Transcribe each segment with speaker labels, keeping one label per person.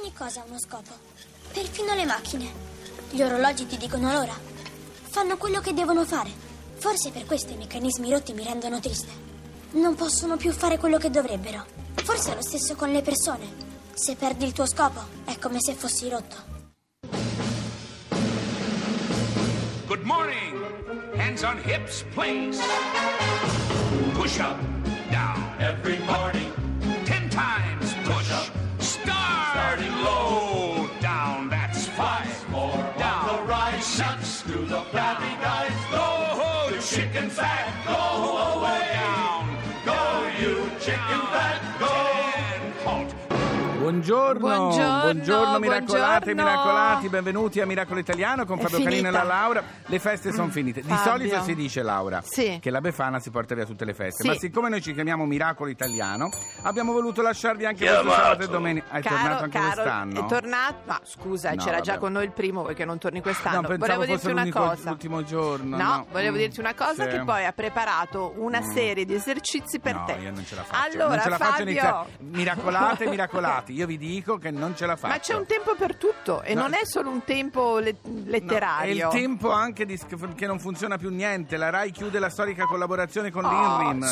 Speaker 1: Ogni cosa ha uno scopo. Perfino le macchine. Gli orologi ti dicono l'ora. Fanno quello che devono fare. Forse per questo i meccanismi rotti mi rendono triste. Non possono più fare quello che dovrebbero. Forse è lo stesso con le persone. Se perdi il tuo scopo, è come se fossi rotto.
Speaker 2: Good morning. Hands on hips, please. Push up, down.
Speaker 3: Every morning,
Speaker 4: Buongiorno,
Speaker 5: Buongiorno,
Speaker 4: miracolate e
Speaker 5: buongiorno.
Speaker 4: miracolati, benvenuti a Miracolo Italiano con Fabio Canino e la. Laura. Le feste sono finite. Di
Speaker 5: Fabio.
Speaker 4: solito si dice, Laura,
Speaker 5: Sì.
Speaker 4: che la Befana si porta via tutte le feste,
Speaker 5: Sì.
Speaker 4: ma siccome noi ci chiamiamo Miracolo Italiano, abbiamo voluto lasciarvi anche
Speaker 3: Chiamato.
Speaker 4: questo sabato e domenica. È
Speaker 5: Caro,
Speaker 4: tornato anche
Speaker 5: caro,
Speaker 4: quest'anno?
Speaker 5: È tornato. Ma scusa,
Speaker 4: No,
Speaker 5: c'era già
Speaker 4: vabbè.
Speaker 5: con noi il primo, perché non torni quest'anno.
Speaker 4: No,
Speaker 5: volevo dirti una cosa.
Speaker 4: l'ultimo giorno,
Speaker 5: No,
Speaker 4: no.
Speaker 5: volevo
Speaker 4: Mm,
Speaker 5: dirti una cosa
Speaker 4: sì.
Speaker 5: che poi ha preparato una
Speaker 4: Mm.
Speaker 5: serie di esercizi per
Speaker 4: no,
Speaker 5: te.
Speaker 4: io non ce la faccio.
Speaker 5: Allora,
Speaker 4: non ce la faccio
Speaker 5: Fabio...
Speaker 4: iniziare. Miracolate, miracolati. Io vi dico che non ce la faccio.
Speaker 5: Ma c'è un tempo per tutto e
Speaker 4: No.
Speaker 5: non è solo un tempo le-
Speaker 4: No,
Speaker 5: letterario.
Speaker 4: è il tempo anche di- che non funziona più niente. La RAI chiude la storica collaborazione con
Speaker 5: Oh,
Speaker 4: l'INRIM.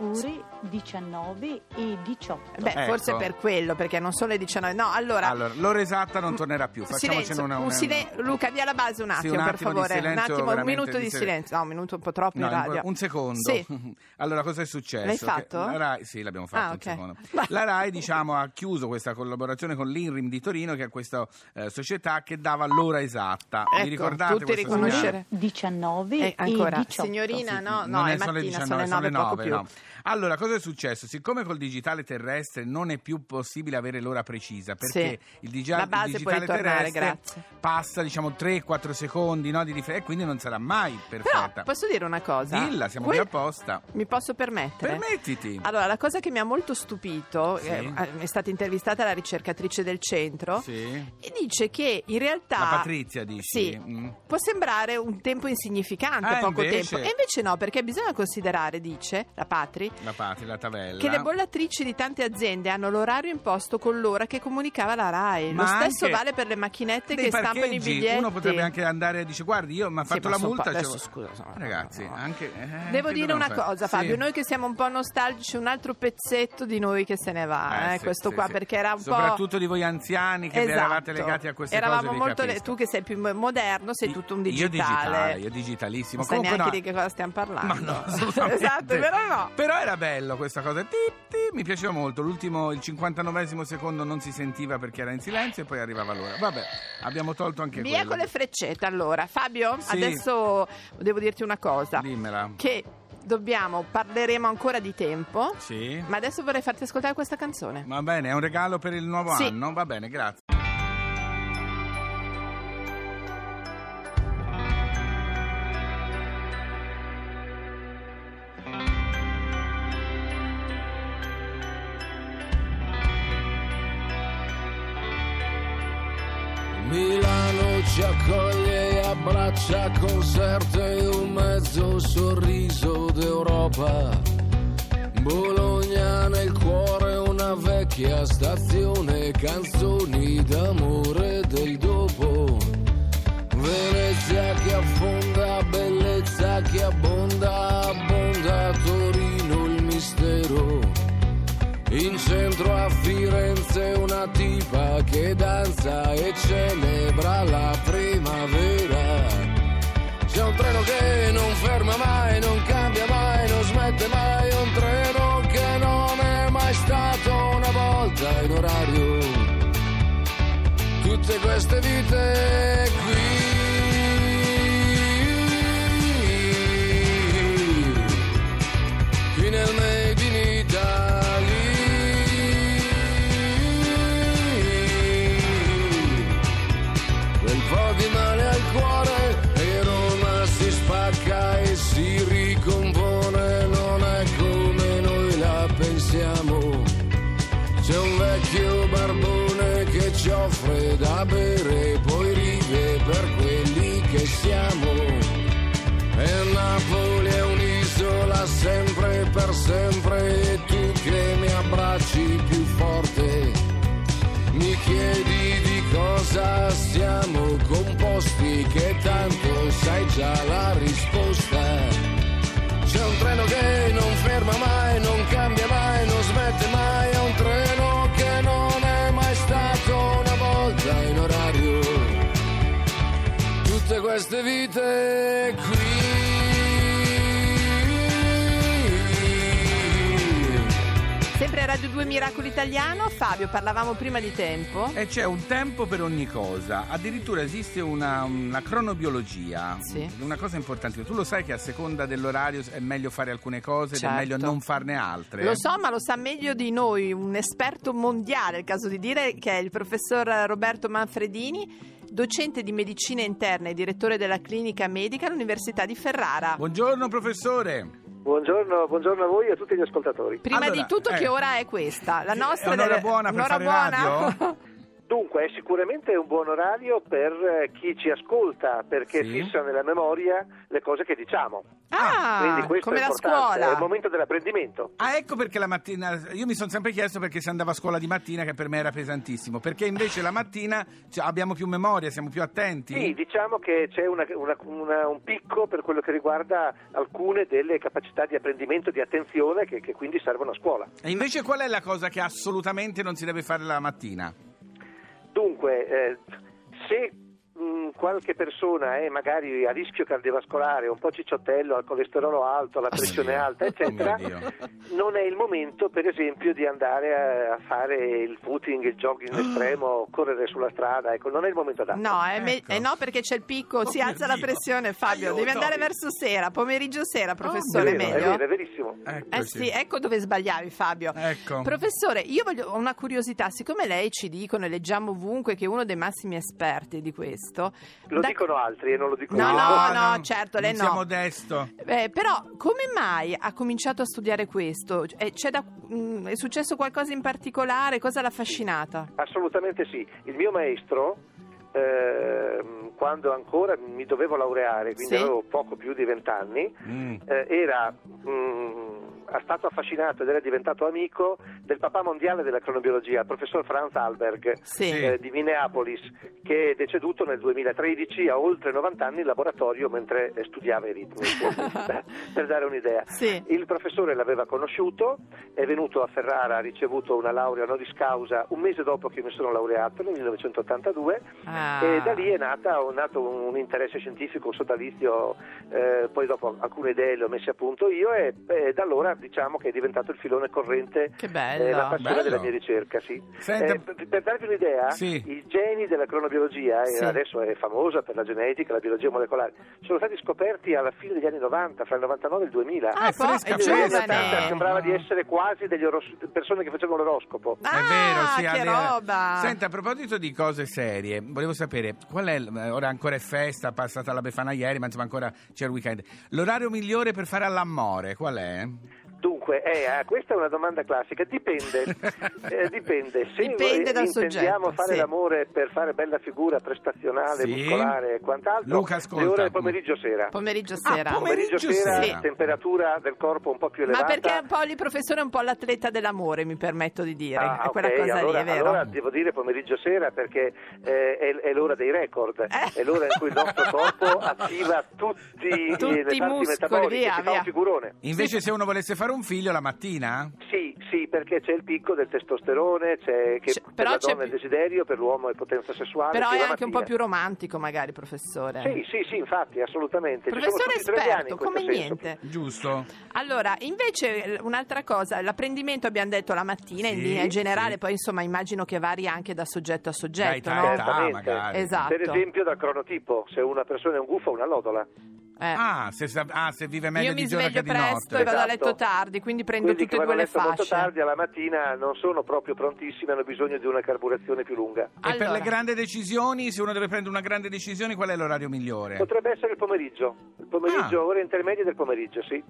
Speaker 6: Ore 19 e 18.
Speaker 5: Beh,
Speaker 4: Ecco.
Speaker 5: forse per quello, perché non sono le 19. No, allora.
Speaker 4: Allora, l'ora esatta non tornerà più. Facciamocene
Speaker 5: Silenzio,
Speaker 4: una,
Speaker 5: un
Speaker 4: una-
Speaker 5: silen- Luca, via la base un
Speaker 4: Sì,
Speaker 5: attimo,
Speaker 4: un
Speaker 5: per
Speaker 4: attimo di
Speaker 5: favore. un
Speaker 4: silenzio,
Speaker 5: attimo, un
Speaker 4: veramente
Speaker 5: minuto
Speaker 4: di
Speaker 5: di
Speaker 4: silenzio.
Speaker 5: silenzio. No, un minuto un po' troppo
Speaker 4: No,
Speaker 5: in radio.
Speaker 4: un secondo.
Speaker 5: Sì.
Speaker 4: Allora, cosa è successo?
Speaker 5: L'hai
Speaker 4: Che
Speaker 5: fatto?
Speaker 4: La Rai, sì, l'abbiamo fatto
Speaker 5: Ah,
Speaker 4: un
Speaker 5: ok.
Speaker 4: secondo.
Speaker 5: Vai.
Speaker 4: La RAI, diciamo, ha chiuso questa collaborazione con l'INRIM di Torino, che è questa eh, società che dava l'ora esatta. Vi
Speaker 5: Ecco,
Speaker 4: ricordate
Speaker 5: tutti
Speaker 4: questo
Speaker 5: riconoscere.
Speaker 4: segnale?
Speaker 6: 19
Speaker 5: Eh, ancora,
Speaker 6: e 18.
Speaker 5: signorina,
Speaker 4: Sì,
Speaker 5: no, no,
Speaker 4: non
Speaker 5: è
Speaker 4: è solo le
Speaker 5: mattina,
Speaker 4: 19,
Speaker 5: sono le 9, poco più.
Speaker 4: no. Allora, cosa è successo? Siccome col digitale terrestre non è più possibile avere l'ora precisa, perché
Speaker 5: Sì.
Speaker 4: il,
Speaker 5: può
Speaker 4: digitale terrestre
Speaker 5: grazie.
Speaker 4: passa, diciamo, 3-4 secondi no, di differenza e quindi non sarà mai
Speaker 5: Però
Speaker 4: perfetta.
Speaker 5: posso dire una cosa?
Speaker 4: Dilla, siamo qui apposta.
Speaker 5: Mi posso permettere?
Speaker 4: Permettiti.
Speaker 5: Allora, la cosa che mi ha molto stupito,
Speaker 4: Sì.
Speaker 5: eh, è stata intervistata la ricercatrice del centro
Speaker 4: Sì.
Speaker 5: e dice che in realtà...
Speaker 4: La Patrizia dici?
Speaker 5: Sì,
Speaker 4: Mm.
Speaker 5: può sembrare un tempo insignificante,
Speaker 4: Eh,
Speaker 5: poco
Speaker 4: invece-
Speaker 5: tempo. E invece no, perché bisogna considerare, dice la Patri,
Speaker 4: La Patri, la Tavella.
Speaker 5: che le bollatrici di tante aziende hanno l'orario imposto con l'ora che comunicava la RAI.
Speaker 4: Ma
Speaker 5: Lo stesso vale per le macchinette che stampano i
Speaker 4: parcheggi.
Speaker 5: biglietti.
Speaker 4: Uno potrebbe anche andare e dice guardi io mi ha
Speaker 5: Sì,
Speaker 4: fatto
Speaker 5: ma
Speaker 4: la multa
Speaker 5: pa-
Speaker 4: cioè-
Speaker 5: adesso scusa, sono-
Speaker 4: ragazzi
Speaker 5: no.
Speaker 4: anche eh,
Speaker 5: Devo dire una
Speaker 4: fare?
Speaker 5: cosa,
Speaker 4: Sì.
Speaker 5: Fabio. Noi che siamo un po' nostalgici, un altro pezzetto di noi che se ne va,
Speaker 4: Eh,
Speaker 5: eh,
Speaker 4: sì,
Speaker 5: questo
Speaker 4: sì,
Speaker 5: qua,
Speaker 4: sì.
Speaker 5: perché era un
Speaker 4: soprattutto di voi anziani
Speaker 5: po'.
Speaker 4: che
Speaker 5: Esatto.
Speaker 4: eravate legati a queste
Speaker 5: Eravamo
Speaker 4: cose
Speaker 5: molto le- tu che sei più moderno, sei tutto un
Speaker 4: Io
Speaker 5: digitale.
Speaker 4: digitale, io digitalissimo.
Speaker 5: Non sai
Speaker 4: Comunque
Speaker 5: neanche
Speaker 4: no,
Speaker 5: di che cosa stiamo parlando.
Speaker 4: Ma no,
Speaker 5: esatto, però no.
Speaker 4: Però era bello questa cosa. Ti, ti, mi piaceva molto. L'ultimo, il 59 secondo non si sentiva perché era in silenzio e poi arrivava l'ora. Vabbè, abbiamo tolto anche
Speaker 5: Via
Speaker 4: quello.
Speaker 5: con le freccette allora. Fabio,
Speaker 4: Sì.
Speaker 5: adesso devo dirti una cosa.
Speaker 4: Dimmela.
Speaker 5: Che dobbiamo, parleremo ancora di tempo.
Speaker 4: Sì.
Speaker 5: Ma adesso vorrei farti ascoltare questa canzone.
Speaker 4: Va bene, è un regalo per il nuovo
Speaker 5: Sì.
Speaker 4: anno. Va bene, grazie.
Speaker 7: Milano ci accoglie e abbraccia con serte un mezzo sorriso d'Europa. Bologna nel cuore una vecchia stazione, canzoni d'amore del dopo. Venezia che affonda, bellezza che abbonda, abbonda Torino il mistero. In una tipa che danza e celebra la primavera. C'è un treno che non ferma mai, non cambia mai, non smette mai, un treno che non è mai stato una volta in orario. Tutte queste vite siamo. Queste vite qui.
Speaker 5: Radio 2 Miracolo Italiano, Fabio, parlavamo prima di tempo.
Speaker 4: E c'è un tempo per ogni cosa, addirittura esiste una, una cronobiologia,
Speaker 5: Sì.
Speaker 4: una cosa importante, tu lo sai che a seconda dell'orario è meglio fare alcune cose ed è
Speaker 5: Certo.
Speaker 4: meglio non farne altre.
Speaker 5: Lo so, ma lo sa meglio di noi un esperto mondiale, il caso di dire, che è il professor Roberto Manfredini, docente di medicina interna e direttore della clinica medica all'Università di Ferrara.
Speaker 4: Buongiorno professore.
Speaker 8: Buongiorno, buongiorno a voi e a tutti gli ascoltatori.
Speaker 5: Prima
Speaker 4: Allora,
Speaker 5: di tutto,
Speaker 4: eh.
Speaker 5: che ora è questa? La nostra
Speaker 4: è un'ora
Speaker 5: deve-
Speaker 4: buona per
Speaker 5: un'ora
Speaker 4: fare
Speaker 5: buona?
Speaker 4: radio?
Speaker 8: Dunque, è sicuramente un buon orario per eh, chi ci ascolta, perché
Speaker 4: Sì.
Speaker 8: fissa nella memoria le cose che diciamo.
Speaker 5: ah,
Speaker 8: Quindi questo
Speaker 5: come
Speaker 8: è
Speaker 5: la
Speaker 8: importante,
Speaker 5: scuola.
Speaker 8: è il momento dell'apprendimento.
Speaker 4: Ah, ecco perché la mattina. Io mi sono sempre chiesto perché si andava a scuola di mattina, che per me era pesantissimo. Perché invece la mattina cioè, abbiamo più memoria, siamo più attenti.
Speaker 8: Sì, diciamo che c'è una- una- una- un picco per quello che riguarda alcune delle capacità di apprendimento, di attenzione che, che quindi servono a scuola.
Speaker 4: E invece qual è la cosa che assolutamente non si deve fare la mattina?
Speaker 8: Dunque, eh, se mh, qualche persona è magari a rischio cardiovascolare, un po' cicciottello, ha il colesterolo alto, la pressione
Speaker 4: Dio.
Speaker 8: alta, eccetera,
Speaker 4: Oh mio Dio.
Speaker 8: non è il momento, per esempio, di andare a, fare il footing, il jogging estremo, correre sulla strada, ecco, non è il momento adatto.
Speaker 5: No, è me-
Speaker 4: Ecco.
Speaker 5: eh no, perché c'è il picco, si
Speaker 4: Oh
Speaker 5: alza la pressione, Fabio.
Speaker 4: Aiuto.
Speaker 5: Devi andare verso sera, pomeriggio sera, professore,
Speaker 8: è vero, è
Speaker 5: meglio.
Speaker 8: vero, è verissimo.
Speaker 5: Eh
Speaker 4: Eccoci.
Speaker 5: sì, ecco dove sbagliavi Fabio.
Speaker 4: Ecco.
Speaker 5: Professore, io voglio ho una curiosità, siccome lei ci dicono e leggiamo ovunque che è uno dei massimi esperti di questo.
Speaker 8: Lo
Speaker 5: da-
Speaker 8: dicono altri e non lo dico
Speaker 5: No,
Speaker 8: io.
Speaker 5: no, no, certo, lei no.
Speaker 4: modesto.
Speaker 5: Eh, però come mai ha cominciato a studiare questo? Eh, c'è da- mm, è successo qualcosa in particolare? Cosa l'ha affascinata?
Speaker 8: Assolutamente sì. Il mio maestro, ehm, quando ancora mi dovevo laureare, quindi
Speaker 5: Sì.
Speaker 8: avevo poco più di vent'anni,
Speaker 4: Mm.
Speaker 8: eh, era mm, è stato affascinato ed era diventato amico del papà mondiale della cronobiologia, il professor Franz Alberg
Speaker 5: Sì.
Speaker 8: eh, di Minneapolis, che è deceduto nel 2013 a oltre 90 anni in laboratorio mentre studiava i ritmi, per, per dare un'idea.
Speaker 5: Sì.
Speaker 8: Il professore l'aveva conosciuto, è venuto a Ferrara, ha ricevuto una laurea honoris causa un mese dopo che mi sono laureato, nel 1982,
Speaker 5: Ah.
Speaker 8: e da lì è, nata, è nato un interesse scientifico, un sodalizio, eh, poi dopo alcune idee le ho messe a punto io e, e da allora diciamo che è diventato il filone corrente eh, la passione
Speaker 4: Bello.
Speaker 8: della mia ricerca. Sì.
Speaker 4: Senta-
Speaker 8: Eh, per, per darvi un'idea,
Speaker 4: Sì.
Speaker 8: i geni della cronobiologia, e
Speaker 5: Sì.
Speaker 8: adesso è famosa per la genetica, la biologia molecolare, sono stati scoperti alla fine degli anni 90, fra il 99 e il 2000.
Speaker 5: Ah,
Speaker 4: Eh,
Speaker 5: è
Speaker 4: fresca.
Speaker 8: 80
Speaker 5: giovane.
Speaker 8: sembrava di essere quasi degli oros- persone che facevano l'oroscopo.
Speaker 5: Ah,
Speaker 4: è vero, sì,
Speaker 5: che
Speaker 4: aveva-
Speaker 5: roba!
Speaker 4: Senta, a proposito di cose serie, volevo sapere qual è, l- ora ancora è festa, è passata la Befana ieri, ma insomma ancora c'è il weekend. L'orario migliore per fare all'amore, qual è?
Speaker 8: Dunque, eh, ah, questa è una domanda classica, dipende, eh, dipende. Se
Speaker 5: Dipende
Speaker 8: eh,
Speaker 5: dal
Speaker 8: intendiamo
Speaker 5: soggetto,
Speaker 8: fare
Speaker 5: sì.
Speaker 8: l'amore per fare bella figura prestazionale,
Speaker 4: Sì.
Speaker 8: muscolare e quant'altro,
Speaker 4: Luca, ascolta.
Speaker 8: le ore del pomeriggio sera.
Speaker 5: Pomeriggio
Speaker 4: Ah,
Speaker 5: sera.
Speaker 4: pomeriggio
Speaker 8: Pomeriggio sera,
Speaker 4: sera.
Speaker 8: temperatura del corpo un po' più
Speaker 5: Ma
Speaker 8: elevata.
Speaker 5: perché poi il professore è un po' l'atleta dell'amore, mi permetto di dire.
Speaker 8: Ah,
Speaker 5: è quella
Speaker 8: ok,
Speaker 5: cosa
Speaker 8: allora,
Speaker 5: lì, è vero?
Speaker 8: allora devo dire pomeriggio sera perché eh, è, è l'ora dei record,
Speaker 5: Eh.
Speaker 8: è l'ora in cui il nostro corpo attiva tutti,
Speaker 5: Tutti
Speaker 8: le
Speaker 5: i
Speaker 8: parti
Speaker 5: muscoli,
Speaker 8: metaboliche,
Speaker 5: via,
Speaker 8: si fa
Speaker 5: via.
Speaker 8: un figurone.
Speaker 4: Invece se uno volesse fare un figlio la mattina?
Speaker 8: Sì, sì, perché c'è il picco del testosterone, c'è che
Speaker 5: C'è-
Speaker 8: per la donna è il desiderio, per l'uomo è potenza sessuale.
Speaker 5: Però è anche un po'
Speaker 8: mattina.
Speaker 5: più romantico, magari, professore.
Speaker 8: Sì, sì, sì, infatti, assolutamente. Ci sono
Speaker 5: Professore
Speaker 8: tutti tre piani
Speaker 5: esperto,
Speaker 8: in
Speaker 5: come
Speaker 8: senso.
Speaker 5: niente.
Speaker 4: Giusto?
Speaker 5: Allora, invece un'altra cosa, l'apprendimento abbiamo detto la mattina in
Speaker 4: Sì,
Speaker 5: linea generale,
Speaker 4: sì.
Speaker 5: poi insomma immagino che vari anche da soggetto a
Speaker 4: Da
Speaker 5: soggetto,
Speaker 4: età
Speaker 5: no?
Speaker 4: età,
Speaker 8: Certamente.
Speaker 4: magari.
Speaker 5: Esatto.
Speaker 8: Per esempio dal cronotipo, se una persona è un gufo, una lodola.
Speaker 5: Eh.
Speaker 4: Ah se, sa- ah, se vive meglio
Speaker 5: Io mi
Speaker 4: di giorno
Speaker 5: sveglio
Speaker 4: che di
Speaker 5: presto
Speaker 4: notte.
Speaker 5: e vado a
Speaker 8: Esatto.
Speaker 5: letto tardi, quindi prendo
Speaker 8: Quelli
Speaker 5: tutte e due
Speaker 8: vanno a
Speaker 5: le
Speaker 8: letto molto
Speaker 5: fasce.
Speaker 8: tardi alla mattina non sono proprio prontissimi, hanno bisogno di una carburazione più lunga.
Speaker 4: E per
Speaker 5: Allora.
Speaker 4: le grandi decisioni, se uno deve prendere una grande decisione, qual è l'orario migliore?
Speaker 8: Potrebbe essere il pomeriggio, il pomeriggio,
Speaker 4: Ah.
Speaker 8: ore intermedie del pomeriggio, sì.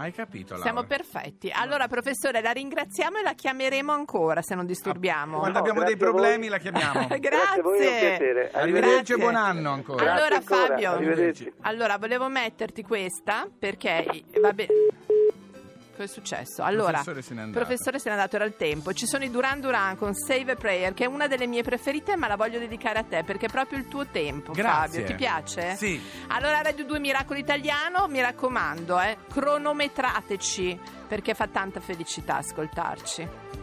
Speaker 4: Hai capito, Laura?
Speaker 5: Siamo perfetti. Allora, professore, la ringraziamo e la chiameremo ancora se non disturbiamo.
Speaker 4: Quando
Speaker 8: No,
Speaker 4: abbiamo dei
Speaker 8: grazie
Speaker 4: problemi la chiamiamo.
Speaker 8: Grazie voi, piacere.
Speaker 4: Arrivederci
Speaker 5: Grazie.
Speaker 4: e buon anno ancora.
Speaker 8: Grazie
Speaker 5: Allora,
Speaker 8: ancora,
Speaker 5: Fabio,
Speaker 8: arrivederci.
Speaker 5: allora volevo metterti questa perché va bene.
Speaker 9: Cosa è successo? Allora,
Speaker 4: professore se n'è andato.
Speaker 9: professore se n'è andato, era il tempo. Ci sono i Duran Duran con Save a Prayer, che è una delle mie preferite, ma la voglio dedicare a te perché è proprio il tuo tempo,
Speaker 4: Grazie.
Speaker 9: Fabio. Ti piace?
Speaker 4: Sì.
Speaker 9: Allora, Radio 2 Miracolo Italiano, mi raccomando, eh, cronometrateci perché fa tanta felicità ascoltarci.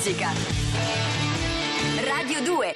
Speaker 10: musica. Radio 2